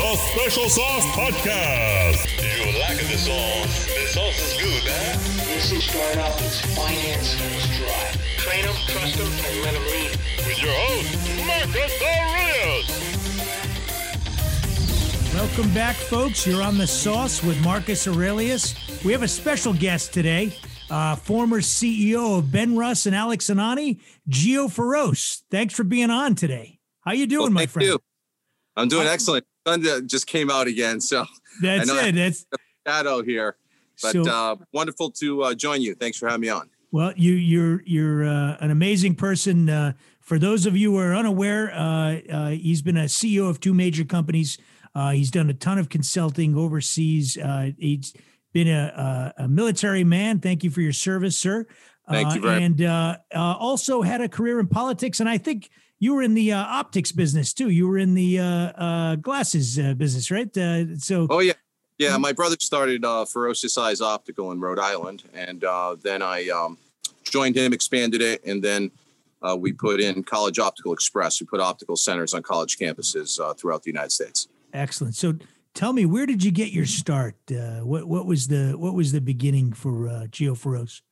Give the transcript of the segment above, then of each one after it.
the Special Sauce Podcast. You liking the sauce? The sauce is good, man. This is start off as finance is dry. Train them, trust them, and let them lead. With your host, Marcus Aurelius. Welcome back, folks. You're on the sauce with Marcus Aurelius. We have a special guest today, uh, former CEO of Benrus and Alex and Ani, Gio Feroce. Thanks for being on today. How you doing, Well, my thank friend? you. I'm doing excellent. Uh, just came out again, so That's it. That's shadow here. But So- uh, wonderful to uh, join you. Thanks for having me on. Well, you you're you're uh, an amazing person. Uh, for those of you who are unaware, uh, uh, he's been a CEO of two major companies. Uh, he's done a ton of consulting overseas. Uh, he's been a, a, a military man. Thank you for your service, sir. Thank Uh, you very And uh, uh, also had a career in politics. And I think you were in the uh, optics business too. You were in the uh, uh, glasses uh, business, right? Uh, so Oh yeah, yeah. Mm-hmm. My brother started uh, Ferocious Eyes Optical in Rhode Island, and uh, then I um, joined him, expanded it, and then uh, we put in College Optical Express. We put optical centers on college campuses uh, throughout the United States. Excellent. So tell me, where did you get your start? Uh, what what was the what was the beginning for uh, Gio Feroce?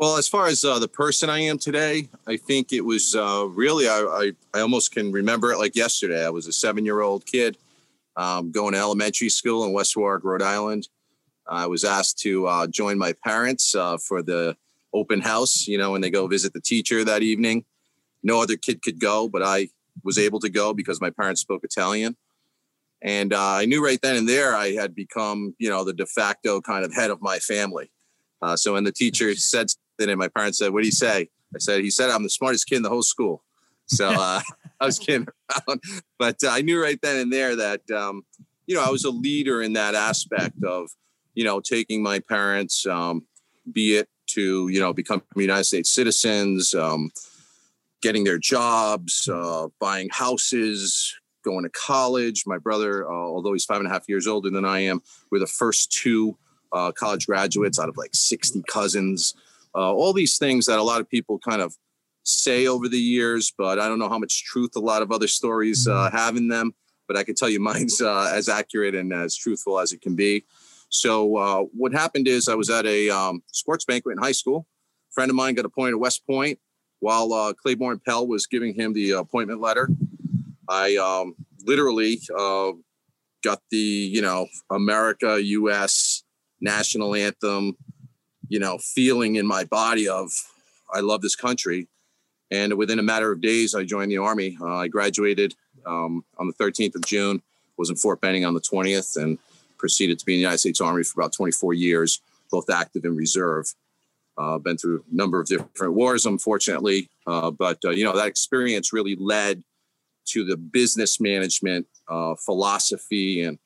Well, as far as uh, the person I am today, I think it was uh, really, I, I, I almost can remember it like yesterday. I was a seven year old kid um, going to elementary school in West Warwick, Rhode Island. I was asked to uh, join my parents uh, for the open house, you know, when they go visit the teacher that evening. No other kid could go, but I was able to go because my parents spoke Italian. And uh, I knew right then and there I had become, you know, the de facto kind of head of my family. Uh, so when the teacher said and my parents said, What do you say? I said, He said, I'm the smartest kid in the whole school. So uh, I was kidding around. But uh, I knew right then and there that, um, you know, I was a leader in that aspect of, you know, taking my parents, um, be it to, you know, become United States citizens, um, getting their jobs, uh, buying houses, going to college. My brother, uh, although he's five and a half years older than I am, we're the first two uh, college graduates out of like 60 cousins. Uh, all these things that a lot of people kind of say over the years, but I don't know how much truth a lot of other stories uh, have in them. But I can tell you mine's uh, as accurate and as truthful as it can be. So uh, what happened is I was at a um, sports banquet in high school. A friend of mine got appointed at West Point while uh, Claiborne Pell was giving him the appointment letter. I um, literally uh, got the you know America U.S. national anthem, you know, feeling in my body of I love this country. And within a matter of days, I joined the army. Uh, I graduated um, on the 13th of June. Was in Fort Benning on the 20th, and proceeded to be in the United States Army for about 24 years, both active and reserve. Uh, been through a number of different wars, unfortunately, uh, but uh, you know that experience really led to the business management uh, philosophy and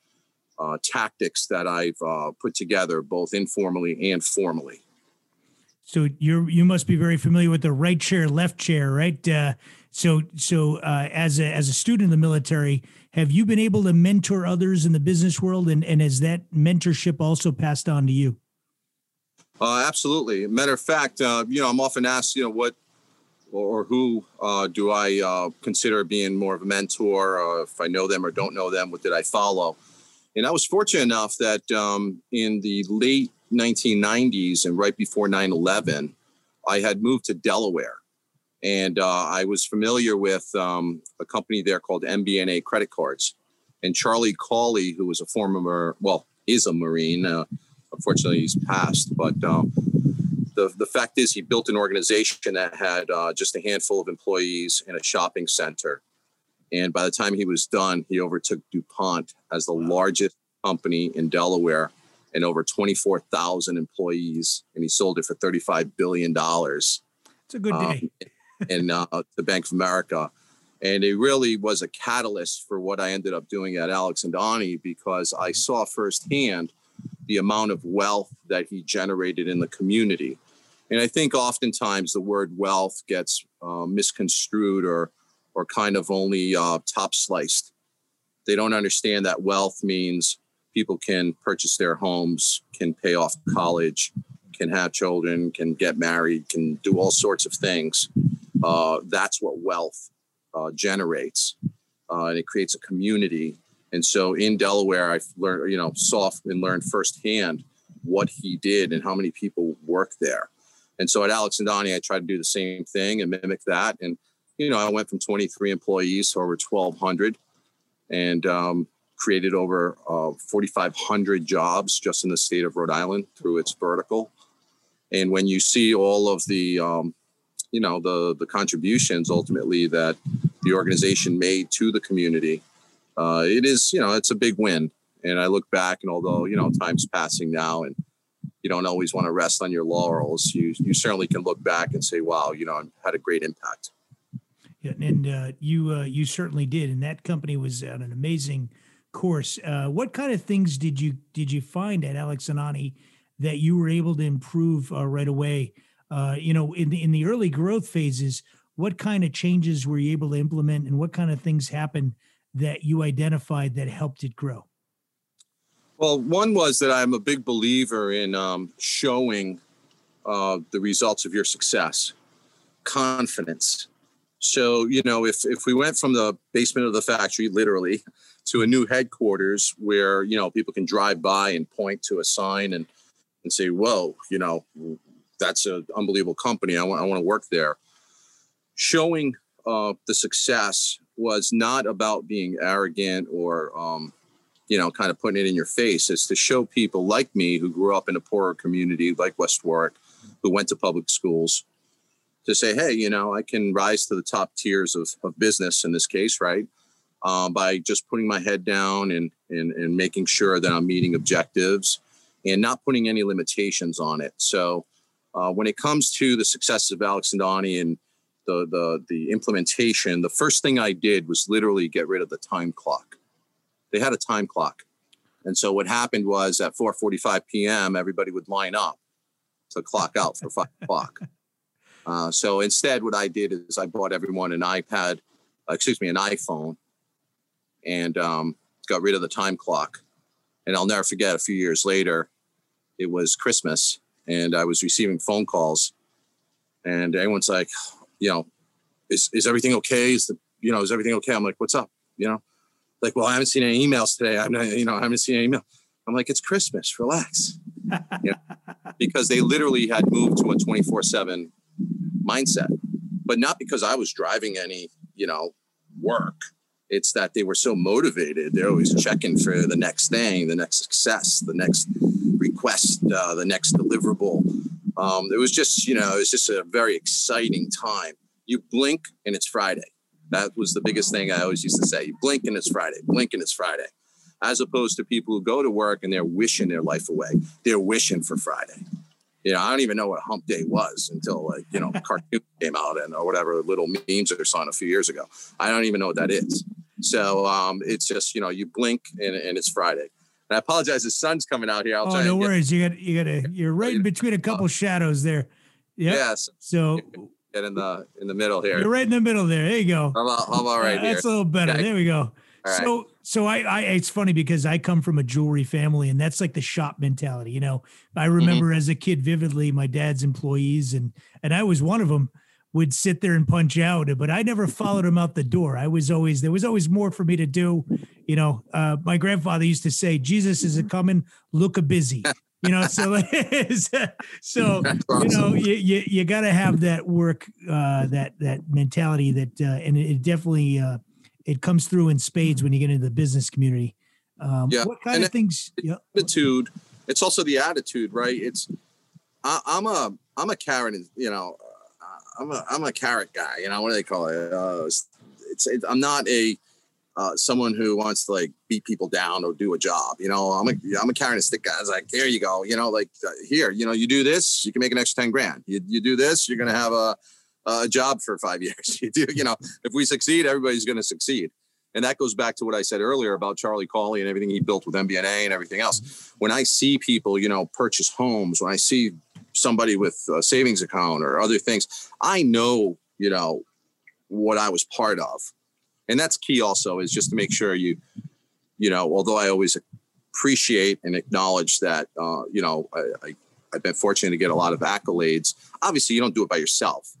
uh, tactics that I've uh, put together, both informally and formally. So you're you must be very familiar with the right chair, left chair, right? Uh, so so uh, as a as a student in the military, have you been able to mentor others in the business world, and and has that mentorship also passed on to you? Uh, absolutely. Matter of fact, uh, you know, I'm often asked, you know, what or who uh, do I uh, consider being more of a mentor, or if I know them or don't know them, what did I follow? And I was fortunate enough that um, in the late 1990s and right before 9 11, I had moved to Delaware. And uh, I was familiar with um, a company there called MBNA Credit Cards. And Charlie Cawley, who was a former, well, is a Marine, uh, unfortunately he's passed, but um, the, the fact is he built an organization that had uh, just a handful of employees in a shopping center. And by the time he was done, he overtook DuPont as the largest company in Delaware and over 24,000 employees. And he sold it for $35 billion It's a good day. um, in uh, the Bank of America. And it really was a catalyst for what I ended up doing at Alex and Ani because I saw firsthand the amount of wealth that he generated in the community. And I think oftentimes the word wealth gets uh, misconstrued or, or kind of only uh, top sliced. They don't understand that wealth means people can purchase their homes, can pay off college, can have children, can get married, can do all sorts of things. Uh, that's what wealth uh, generates. Uh, and it creates a community. And so in Delaware, I learned, you know, saw and learned firsthand what he did and how many people work there. And so at Alex and Ani, I tried to do the same thing and mimic that. And, you know, I went from 23 employees to over 1,200 and um, created over uh, 4,500 jobs just in the state of Rhode Island through its vertical. And when you see all of the, um, you know, the the contributions ultimately that the organization made to the community, uh, it is, you know, it's a big win. And I look back, and although you know time's passing now, and you don't always want to rest on your laurels, you you certainly can look back and say, wow, you know, I had a great impact. And uh, you uh, you certainly did, and that company was on an amazing course. Uh, what kind of things did you did you find at Alex and Ani that you were able to improve uh, right away? Uh, you know, in the in the early growth phases, what kind of changes were you able to implement, and what kind of things happened that you identified that helped it grow? Well, one was that I'm a big believer in um, showing uh, the results of your success, confidence. So, you know, if if we went from the basement of the factory, literally, to a new headquarters where you know people can drive by and point to a sign and and say, "Whoa, you know, that's an unbelievable company. I want I want to work there." Showing uh, the success was not about being arrogant or um, you know kind of putting it in your face. It's to show people like me who grew up in a poorer community like West Warwick, who went to public schools, to say, "Hey, you know, I can rise to the top tiers of, of business in this case, right?" um, by just putting my head down and, and, and making sure that I'm meeting objectives and not putting any limitations on it. So uh, when it comes to the success of Alex and Ani and the, the, the implementation, the first thing I did was literally get rid of the time clock. They had a time clock. And so what happened was at 4:45 p.m., everybody would line up to clock out for five o'clock. Uh, so instead, what I did is I bought everyone an iPad, uh, excuse me, an iPhone, and um, got rid of the time clock. And I'll never forget a few years later, it was Christmas and I was receiving phone calls and everyone's like, you know, is, is everything okay? Is the, you know, is everything okay? I'm like, what's up? You know, like, well, I haven't seen any emails today. I'm not, you know, I haven't seen any email. I'm like, it's Christmas, relax. you know, because they literally had moved to a 24 seven mindset, but not because I was driving any, you know, work it's that they were so motivated. They're always checking for the next thing, the next success, the next request, uh, the next deliverable. Um, it was just, you know, it was just a very exciting time. You blink and it's Friday. That was the biggest thing I always used to say. You blink and it's Friday, blink and it's Friday. As opposed to people who go to work and they're wishing their life away. They're wishing for Friday. You know, I don't even know what hump day was until like, you know, cartoon came out and or whatever little memes or saw a few years ago. I don't even know what that is. So um, it's just you know you blink and, and it's Friday. And I apologize, the sun's coming out here. I'll oh, no worries. You got you got to you're right in between a couple shadows there. Yep. Yes. So get in the in the middle here. You're right in the middle there. There you go. I'm all, I'm all right yeah, That's a little better. Okay. There we go. So so I, I it's funny because I come from a jewelry family and that's like the shop mentality. You know, I mm-hmm. remember mm-hmm. as a kid vividly my dad's employees and and I was one of them would sit there and punch out, but I never followed him out the door. I was always there was always more for me to do. You know, uh, my grandfather used to say, "Jesus is a coming, look a busy." You know, so so you know you you, you got to have that work uh, that that mentality that uh, and it definitely uh, it comes through in spades when you get into the business community. Um, yeah. What kind and of things? Yeah. Attitude. It's also the attitude, right? It's I, I'm a I'm a Karen. You know, I'm a I'm a carrot guy. You know what do they call it? Uh, it's, it's, I'm not a uh, someone who wants to like beat people down or do a job. You know, I'm a I'm a carrot and stick guy. I was like, here you go. You know, like uh, here, you know, you do this, you can make an extra ten grand. You you do this, you're gonna have a a job for five years. You do, you know, if we succeed, everybody's gonna succeed. And that goes back to what I said earlier about Charlie Cawley and everything he built with MBNA and everything else. When I see people, you know, purchase homes, when I see somebody with a savings account or other things, I know, you know, what I was part of. And that's key also is just to make sure you, you know, although I always appreciate and acknowledge that, uh, you know, I, I, I've been fortunate to get a lot of accolades. Obviously, you don't do it by yourself.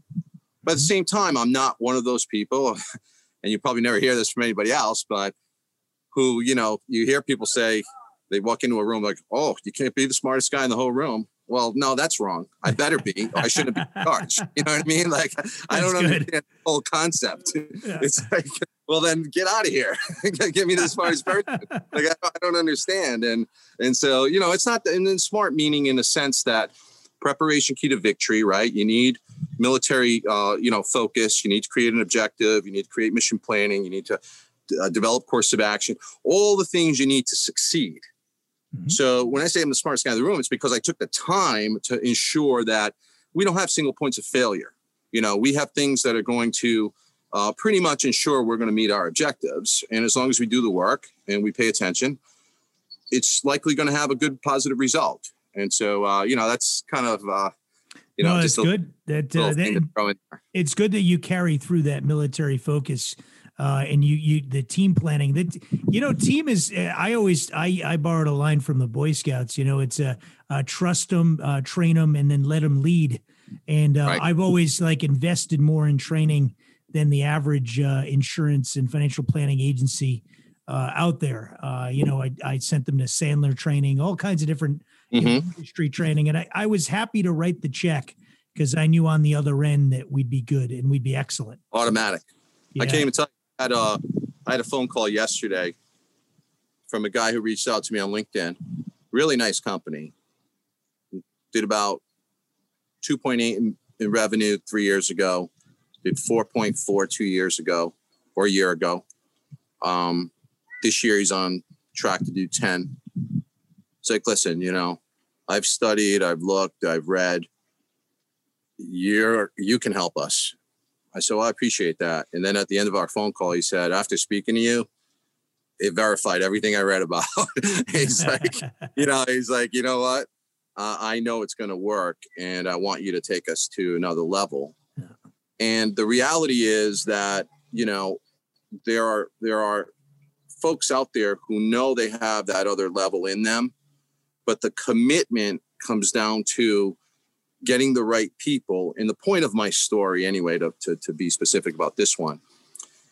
But at the mm-hmm. same time, I'm not one of those people, and you probably never hear this from anybody else, but who you know you hear people say they walk into a room like, "Oh, you can't be the smartest guy in the whole room." Well, no, that's wrong. I better be. Or I shouldn't be charged. You know what I mean? Like, I don't good. understand the whole concept. It's like, well, then get out of here. Get me the smartest person. Like, I don't, understand. And and so, you know, it's not. Then smart meaning in the sense that preparation key to victory, right? You need military, uh, you know, focus. You need to create an objective. You need to create mission planning. You need to uh, develop course of action. All the things you need to succeed. Mhm. So when I say I'm the smartest guy in the room, it's because I took the time to ensure that we don't have single points of failure. You know, we have things that are going to uh, pretty much ensure we're going to meet our objectives. And as long as we do the work and we pay attention, it's likely going to have a good positive result. And so, uh, you know, that's kind of, uh, you know, no, just a good. That, uh, that throw in there. it's good that you carry through that military focus uh, and you you the team planning that you know team is uh, i always i i borrowed a line from the boy scouts you know it's a uh, trust them uh, train them and then let them lead and uh, Right. i've always like invested more in training than the average uh, insurance and financial planning agency uh, out there uh, you know I, I sent them to sandler training all kinds of different Mhm. industry training and I, I was happy to write the check because I knew on the other end that we'd be good and we'd be excellent. automatic. I can't even tell you. I had a, I had a phone call yesterday from a guy who reached out to me on LinkedIn. Really nice company. Did about 2.8 in, in revenue three years ago. Did 4.4 two years ago or a year ago. Um, this year he's on track to do 10. It's like, listen, you know, I've studied, I've looked, I've read. You're you can help us. I said, well, I appreciate that. And then at the end of our phone call, he said, after speaking to you, it verified everything I read about. he's like, you know, he's like, you know what? Uh, I know it's going to work, and I want you to take us to another level. Yeah. And the reality is that you know there are there are folks out there who know they have that other level in them, but the commitment comes down to getting the right people. And the point of my story, anyway, to, to, to be specific about this one,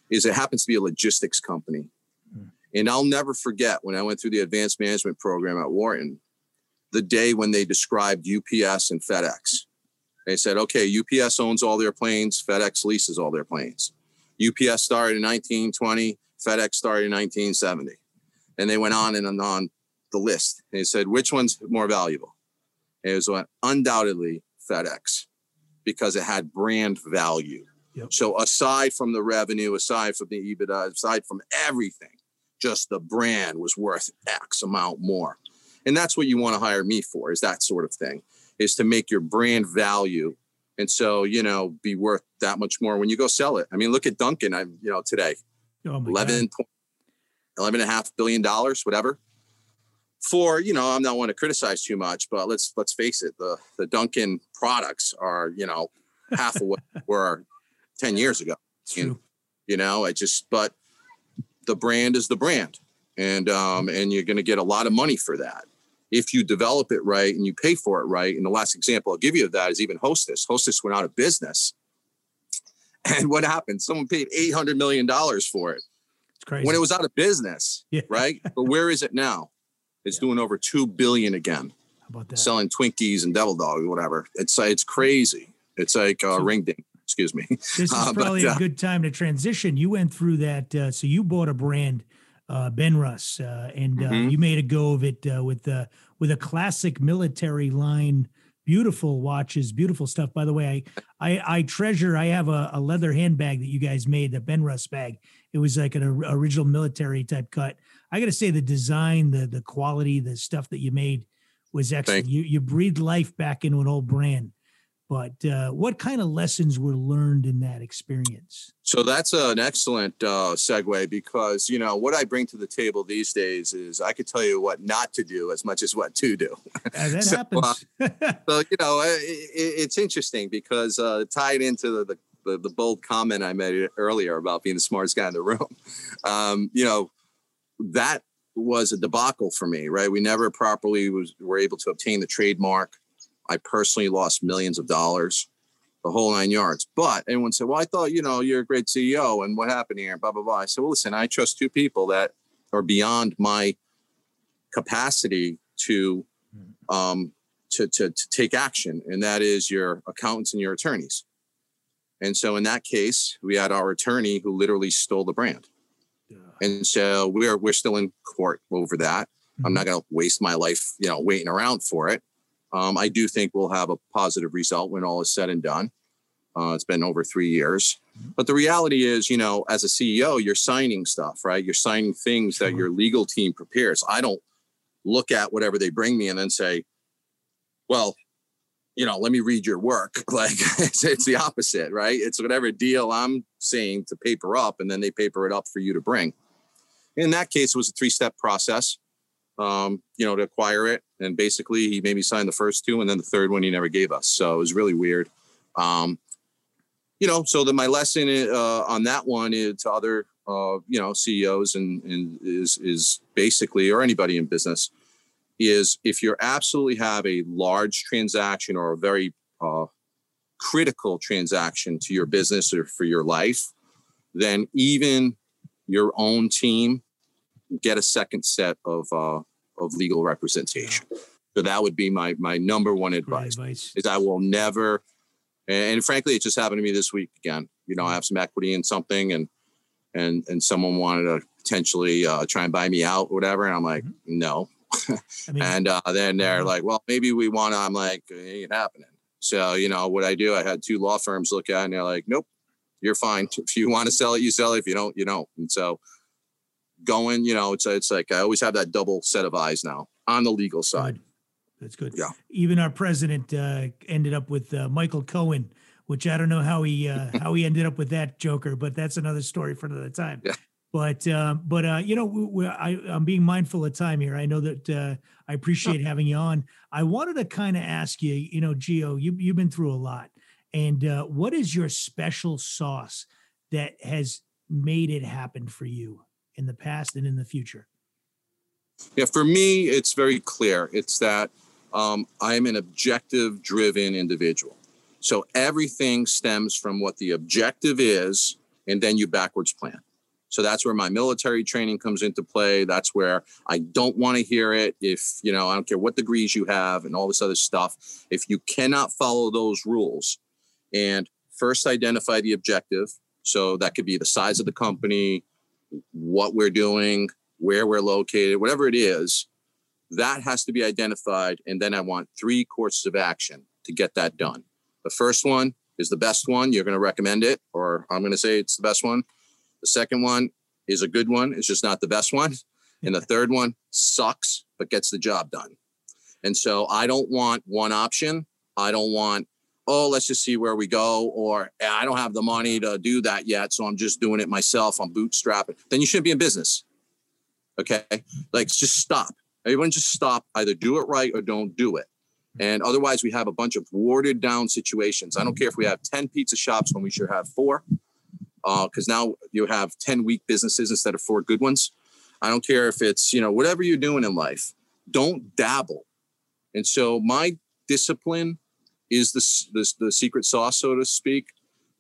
is it happens to be a logistics company. Mm. And I'll never forget when I went through the advanced management program at Wharton, the day when they described UPS and FedEx. They said, okay, UPS owns all their planes, FedEx leases all their planes. UPS started in 1920, FedEx started in 1970. And they went on and on the list. And they said, which one's more valuable? And it was undoubtedly FedEx because it had brand value. Yep. So aside from the revenue, aside from the EBITDA, aside from everything, just the brand was worth X amount more. And that's what you want to hire me for is that sort of thing, is to make your brand value. And so, you know, be worth that much more when you go sell it. I mean, look at Dunkin', I'm, you know, today, Oh my God. 11, point- 11 and a half billion dollars, whatever. For, you know, I'm not one to criticize too much, but let's let's face it, the the Dunkin' products are, you know, half of what were 10 years ago. You know. You know, I just but the brand is the brand. And um, and you're gonna get a lot of money for that if you develop it right and you pay for it right. And the last example I'll give you of that is even Hostess. Hostess went out of business. And what happened? Someone paid $800 million for it It's crazy. when it was out of business, Yeah. right? But where is it now? It's doing over 2 billion again, How about that? selling Twinkies and Devil Dog, whatever. It's it's crazy. It's like uh, So- ring ding. Excuse me. this is Uh, but, probably uh, a good time to transition. You went through that. Uh, so you bought a brand, uh, Benrus, uh, and uh, Mhm. you made a go of it uh, with uh, with a classic military line. Beautiful watches, beautiful stuff. By the way, I I, I treasure. I have a, a leather handbag that you guys made, the Benrus bag. It was like an or- original military type cut. I got to say, the design, the the quality, the stuff that you made was excellent. You you breathed life back into an old brand. But uh, what kind of lessons were learned in that experience? So that's an excellent uh, segue because you know what I bring to the table these days is I could tell you what not to do as much as what to do. Uh, that So, happens. so you know it, it, it's interesting because uh, tied into the, the the the bold comment I made earlier about being the smartest guy in the room, um, you know that was a debacle for me. Right, we never properly was were able to obtain the trademark. I personally lost millions of dollars, the whole nine yards. But anyone said, "Well, I thought you know you're a great CEO, and what happened here?" Blah blah blah. I said, "Well, listen, I trust two people that are beyond my capacity to um, to, to to take action, and that is your accountants and your attorneys. And so in that case, we had our attorney who literally stole the brand. And so we're we're still in court over that. I'm not going to waste my life, you know, waiting around for it. Um, I do think we'll have a positive result when all is said and done. Uh, it's been over three years, but the reality is, you know, as a CEO, you're signing stuff, right? You're signing things that your legal team prepares. I don't look at whatever they bring me and then say, well, you know, let me read your work. Like it's, it's the opposite, right? It's whatever deal I'm saying to paper up, and then they paper it up for you to bring. In that case, it was a three step process, um, you know, to acquire it. And basically, he made me sign the first two, and then the third one he never gave us. So it was really weird. Um, you know, so that my lesson uh, on that one is to other, uh, you know, CEOs and, and is is basically or anybody in business is if you absolutely have a large transaction or a very uh, critical transaction to your business or for your life, then even your own team get a second set of uh, of legal representation. So that would be my my number one advice advice. is I will never, and, frankly, it just happened to me this week again. You know, I have some equity in something, and and and someone wanted to potentially uh, try and buy me out, or whatever, and I'm like, no. I mean, And uh, then they're Mhm. like, well, maybe we want to. I'm like, it ain't happening. So you know what I do? I had two law firms look at, it and they're like, nope, you're fine. If you want to sell it, you sell it. If you don't, you don't. And so going, you know, it's it's like I always have that double set of eyes now on the legal side. That's good. Yeah. Even our president uh, ended up with uh, Michael Cohen, which I don't know how he uh, how he ended up with that joker, but that's another story for another time. Yeah. But um, but uh, you know, we, we, I, I'm being mindful of time here. I know that uh, I appreciate having you on. I wanted to kind of ask you, you know, Gio, you you've been through a lot, and uh, what is your special sauce that has made it happen for you in the past and in the future? Yeah, for me, it's very clear. It's that um, I'm an objective driven individual. So everything stems from what the objective is, and then you backwards plan. So that's where my military training comes into play. That's where I don't want to hear it. If, you know, I don't care what degrees you have and all this other stuff. If you cannot follow those rules and first identify the objective, so that could be the size of the company, what we're doing, where we're located, whatever it is, that has to be identified. And then I want three courses of action to get that done. The first one is the best one. You're going to recommend it, or I'm going to say it's the best one. The second one is a good one. It's just not the best one. And the third one sucks, but gets the job done. And so I don't want one option. I don't want, oh, let's just see where we go, or "Eh, I don't have the money to do that yet. So I'm just doing it myself. I'm bootstrapping. Then you shouldn't be in business. Okay. Like just stop. Everyone just stop. Either do it right or don't do it. And otherwise, we have a bunch of watered down situations. I don't care if we have 10 pizza shops when we should have four, because now you have 10 weak businesses instead of four good ones. I don't care if it's, you know, whatever you're doing in life, don't dabble. And so my discipline is the, the, the secret sauce, so to speak.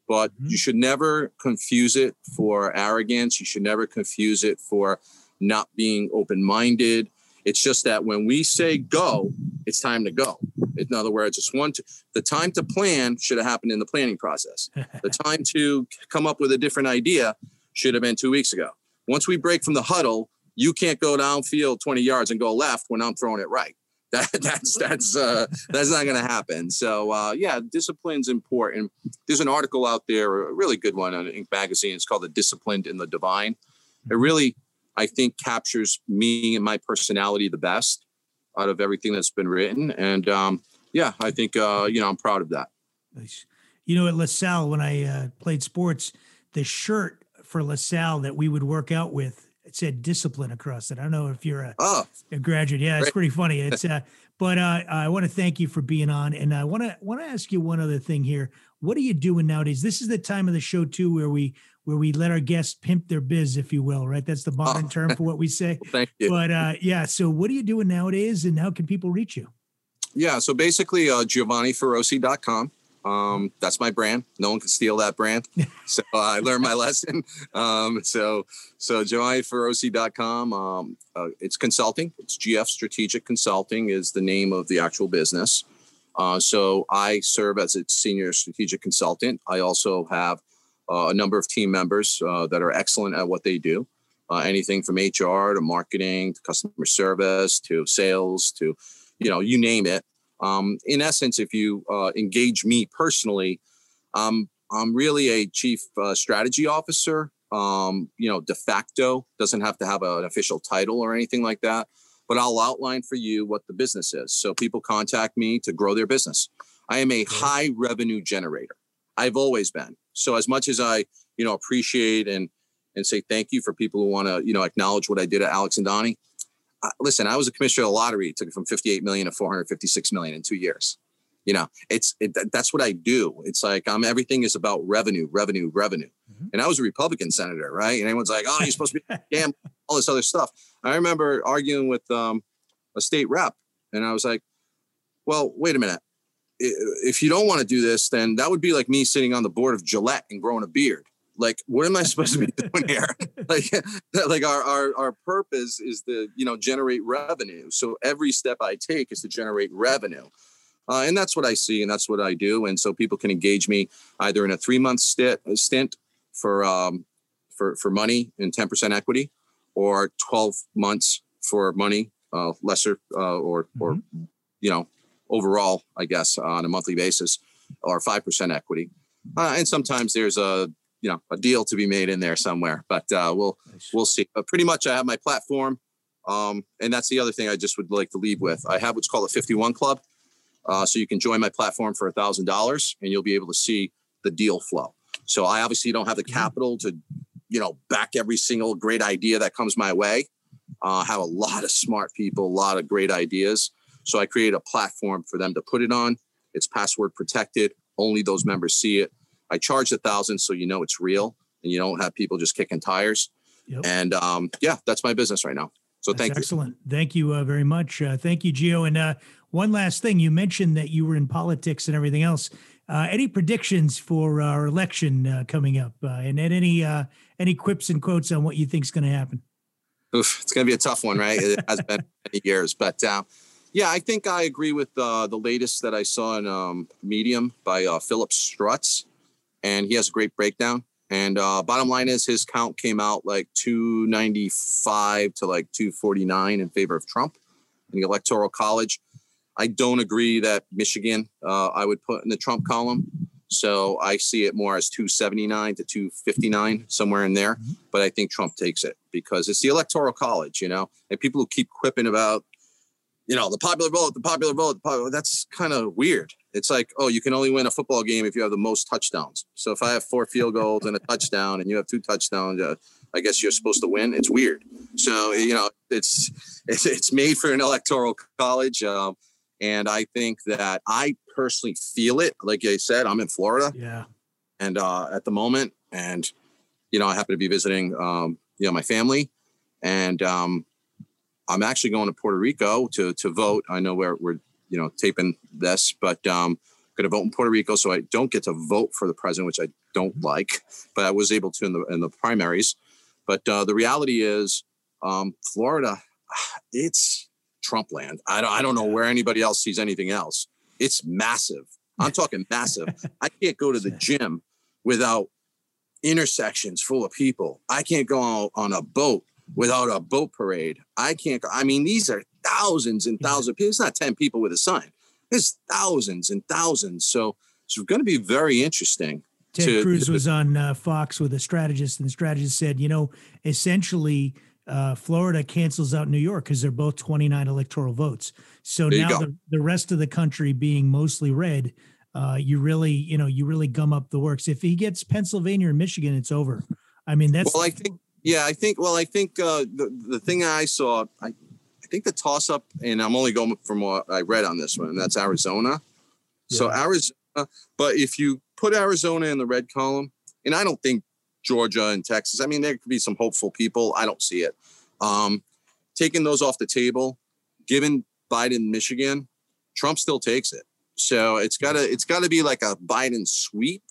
But Mhm. you should never confuse it for arrogance. You should never confuse it for not being open minded. It's just that when we say go, it's time to go. In other words, it's one to the time to plan should have happened in the planning process. the time to come up with a different idea should have been two weeks ago. Once we break from the huddle, you can't go downfield 20 yards and go left when I'm throwing it right. That, that's that's uh, that's not going to happen. So uh, yeah, discipline's important. There's an article out there, a really good one on Inc. magazine. It's called "The Disciplined and the Divine." It really, I think, captures me and my personality the best out of everything that's been written. And um, yeah, I think uh, you know I'm proud of that. Nice. You know, at LaSalle, when I uh, played sports, the shirt for LaSalle that we would work out with, it said discipline across it. I don't know if you're a, Oh, a graduate. Yeah, it's Great. pretty funny. It's uh, but uh, I want to thank you for being on, and I want to want to ask you one other thing here. What are you doing nowadays? This is the time of the show too, where we where we let our guests pimp their biz, if you will. Right? That's the modern Oh. term for what we say. thank you. But uh, yeah, so what are you doing nowadays, and how can people reach you? Yeah, so basically, uh, GiovanniFeroce.com Um, that's my brand. No one can steal that brand. so uh, I learned my lesson. Um, so so joeyferosi.com. Um, uh, it's consulting. It's GF Strategic Consulting is the name of the actual business. Uh, so I serve as its senior strategic consultant. I also have uh, a number of team members uh, that are excellent at what they do. Uh, anything from HR to marketing to customer service to sales to, you know, you name it. Um, in essence, if you uh, engage me personally, um, I'm really a chief uh, strategy officer. Um, you know, de facto doesn't have to have an official title or anything like that, but I'll outline for you what the business is. So people contact me to grow their business. I am a high revenue generator. I've always been. So as much as I, you know, appreciate and and say thank you for people who want to, you know, acknowledge what I did at Alex and Ani. Listen, I was a commissioner of the lottery. took it from 58 million to 456 million in two years. You know, it's it, that's what I do. It's like I'm everything is about revenue, revenue, revenue. Mm-hmm. And I was a Republican senator, right? And everyone's like, "Oh, you're supposed to be damn all this other stuff." I remember arguing with um, a state rep, and I was like, "Well, wait a minute. If you don't want to do this, then that would be like me sitting on the board of Gillette and growing a beard like what am i supposed to be doing here? Like like our, our our purpose is to you know generate revenue. So every step i take is to generate revenue. Uh, and that's what i see and that's what i do. And so people can engage me either in a three month stint stint for um for for money and 10% equity or 12 months for money uh lesser uh or mm-hmm. or you know overall i guess on a monthly basis or 5% equity. Uh, and sometimes there's a you know a deal to be made in there somewhere. But uh, we'll nice. we'll see. But pretty much, I have my platform, um, and that's the other thing I just would like to leave with. I have what's called a 51 Club, uh, so you can join my platform for a thousand dollars, and you'll be able to see the deal flow. So I obviously don't have the mm-hmm. capital to, you know, back every single great idea that comes my way. Uh, I have a lot of smart people, a lot of great ideas. So I create a platform for them to put it on. It's password protected. Only those members see it. I charge a thousand so you know it's real and you don't have people just kicking tires. Yep. And um, yeah, that's my business right now. So that's thank excellent. you. Excellent. Thank you uh, very much. Uh, thank you, Gio. And uh, one last thing, you mentioned that you were in politics and everything else. Uh, any predictions for our election uh, coming up, uh, and, and any any quips and quotes on what you think is going to happen? Oof, it's going to be a tough one, right? it has been many years, but yeah, I think I agree with the latest that I saw in um, Medium by Philip Stutz and he has a great breakdown. And uh, bottom line is his count came out like 295 to like 249 in favor of Trump in the Electoral College. I don't agree that Michigan uh, I would put in the Trump column. So I see it more as 279 to 259, somewhere in there. Mm-hmm. But I think Trump takes it because it's the Electoral College, you know, and people who keep quipping about, you know, the popular vote, the popular vote, the popular, that's kind of weird it's like, oh, you can only win a football game if you have the most touchdowns. So if I have four field goals and a touchdown, and you have two touchdowns, uh, I guess you're supposed to win. It's weird. So you know, it's it's, it's made for an electoral college, um, and I think that I personally feel it. Like I said, I'm in Florida, yeah, and uh, at the moment, and you know, I happen to be visiting, um, you know, my family, and um, I'm actually going to Puerto Rico to to vote. I know where we're you know, taping this, but um, going to vote in Puerto Rico, so I don't get to vote for the president, which I don't like, but I was able to in the in the primaries. But uh, the reality is, um, Florida, it's Trump land. I don't, I don't know where anybody else sees anything else. It's massive. I'm talking massive. I can't go to the gym without intersections full of people. I can't go on a boat without a boat parade. I can't go. I mean, these are thousands and thousands of people. It's not 10 people with a sign. There's thousands and thousands. So it's going to be very interesting. Ted to, Cruz was on uh, Fox with a strategist, and the strategist said, you know, essentially, uh, Florida cancels out New York because they're both 29 electoral votes. So now the, the rest of the country being mostly red, uh, you really, you know, you really gum up the works. If he gets Pennsylvania and Michigan, it's over. I mean, that's well, I think, yeah, I think, well, I think uh, the the thing I saw, I, think the toss up, and I'm only going from what I read on this one, and that's Arizona. Yeah. So Arizona, but if you put Arizona in the red column, and I don't think Georgia and Texas, I mean, there could be some hopeful people. I don't see it. Um, taking those off the table, given Biden, Michigan, Trump still takes it. So it's gotta it's gotta be like a Biden sweep.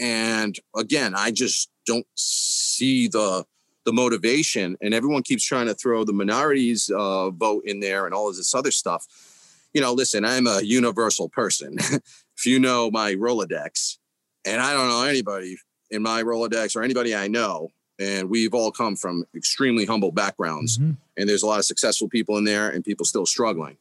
And again, I just don't see the the motivation. And everyone keeps trying to throw the minorities uh, vote in there and all of this other stuff. You know, listen, I'm a universal person. if you know my Rolodex, and I don't know anybody in my Rolodex or anybody I know, and we've all come from extremely humble backgrounds, Mhm. and there's a lot of successful people in there and people still struggling.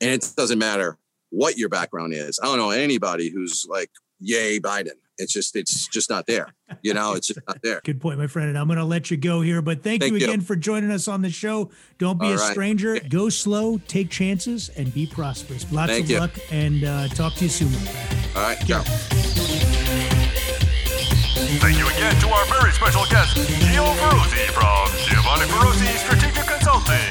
And it doesn't matter what your background is. I don't know anybody who's like, yay, Biden. It's just, it's just not there. You know, it's just not there. Good point, my friend. And I'm going to let you go here, but thank, Thank you you. again for joining us on the show. Don't be All a right. stranger. Go slow, take chances, and be prosperous. Lots Thank of you. luck, and uh, talk to you soon. my friend. All right. Ciao. Thank you again to our very special guest, Gio Feroce from Giovanni Feroce Strategic Consulting.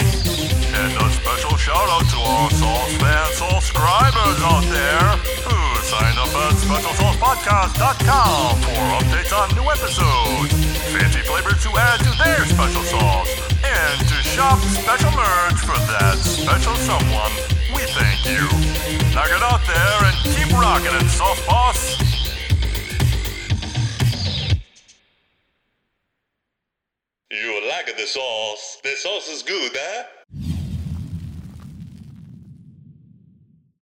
And a special shout out to all Sauce fan subscribers out there who signed up at SpecialSaucePodcast.com for updates on new episodes, fancy flavors to add to their special sauce, and to shop special merch for that special someone. We thank you. Now get out there and keep rocking it, Sauce Boss. You like the sauce? The sauce is good, huh?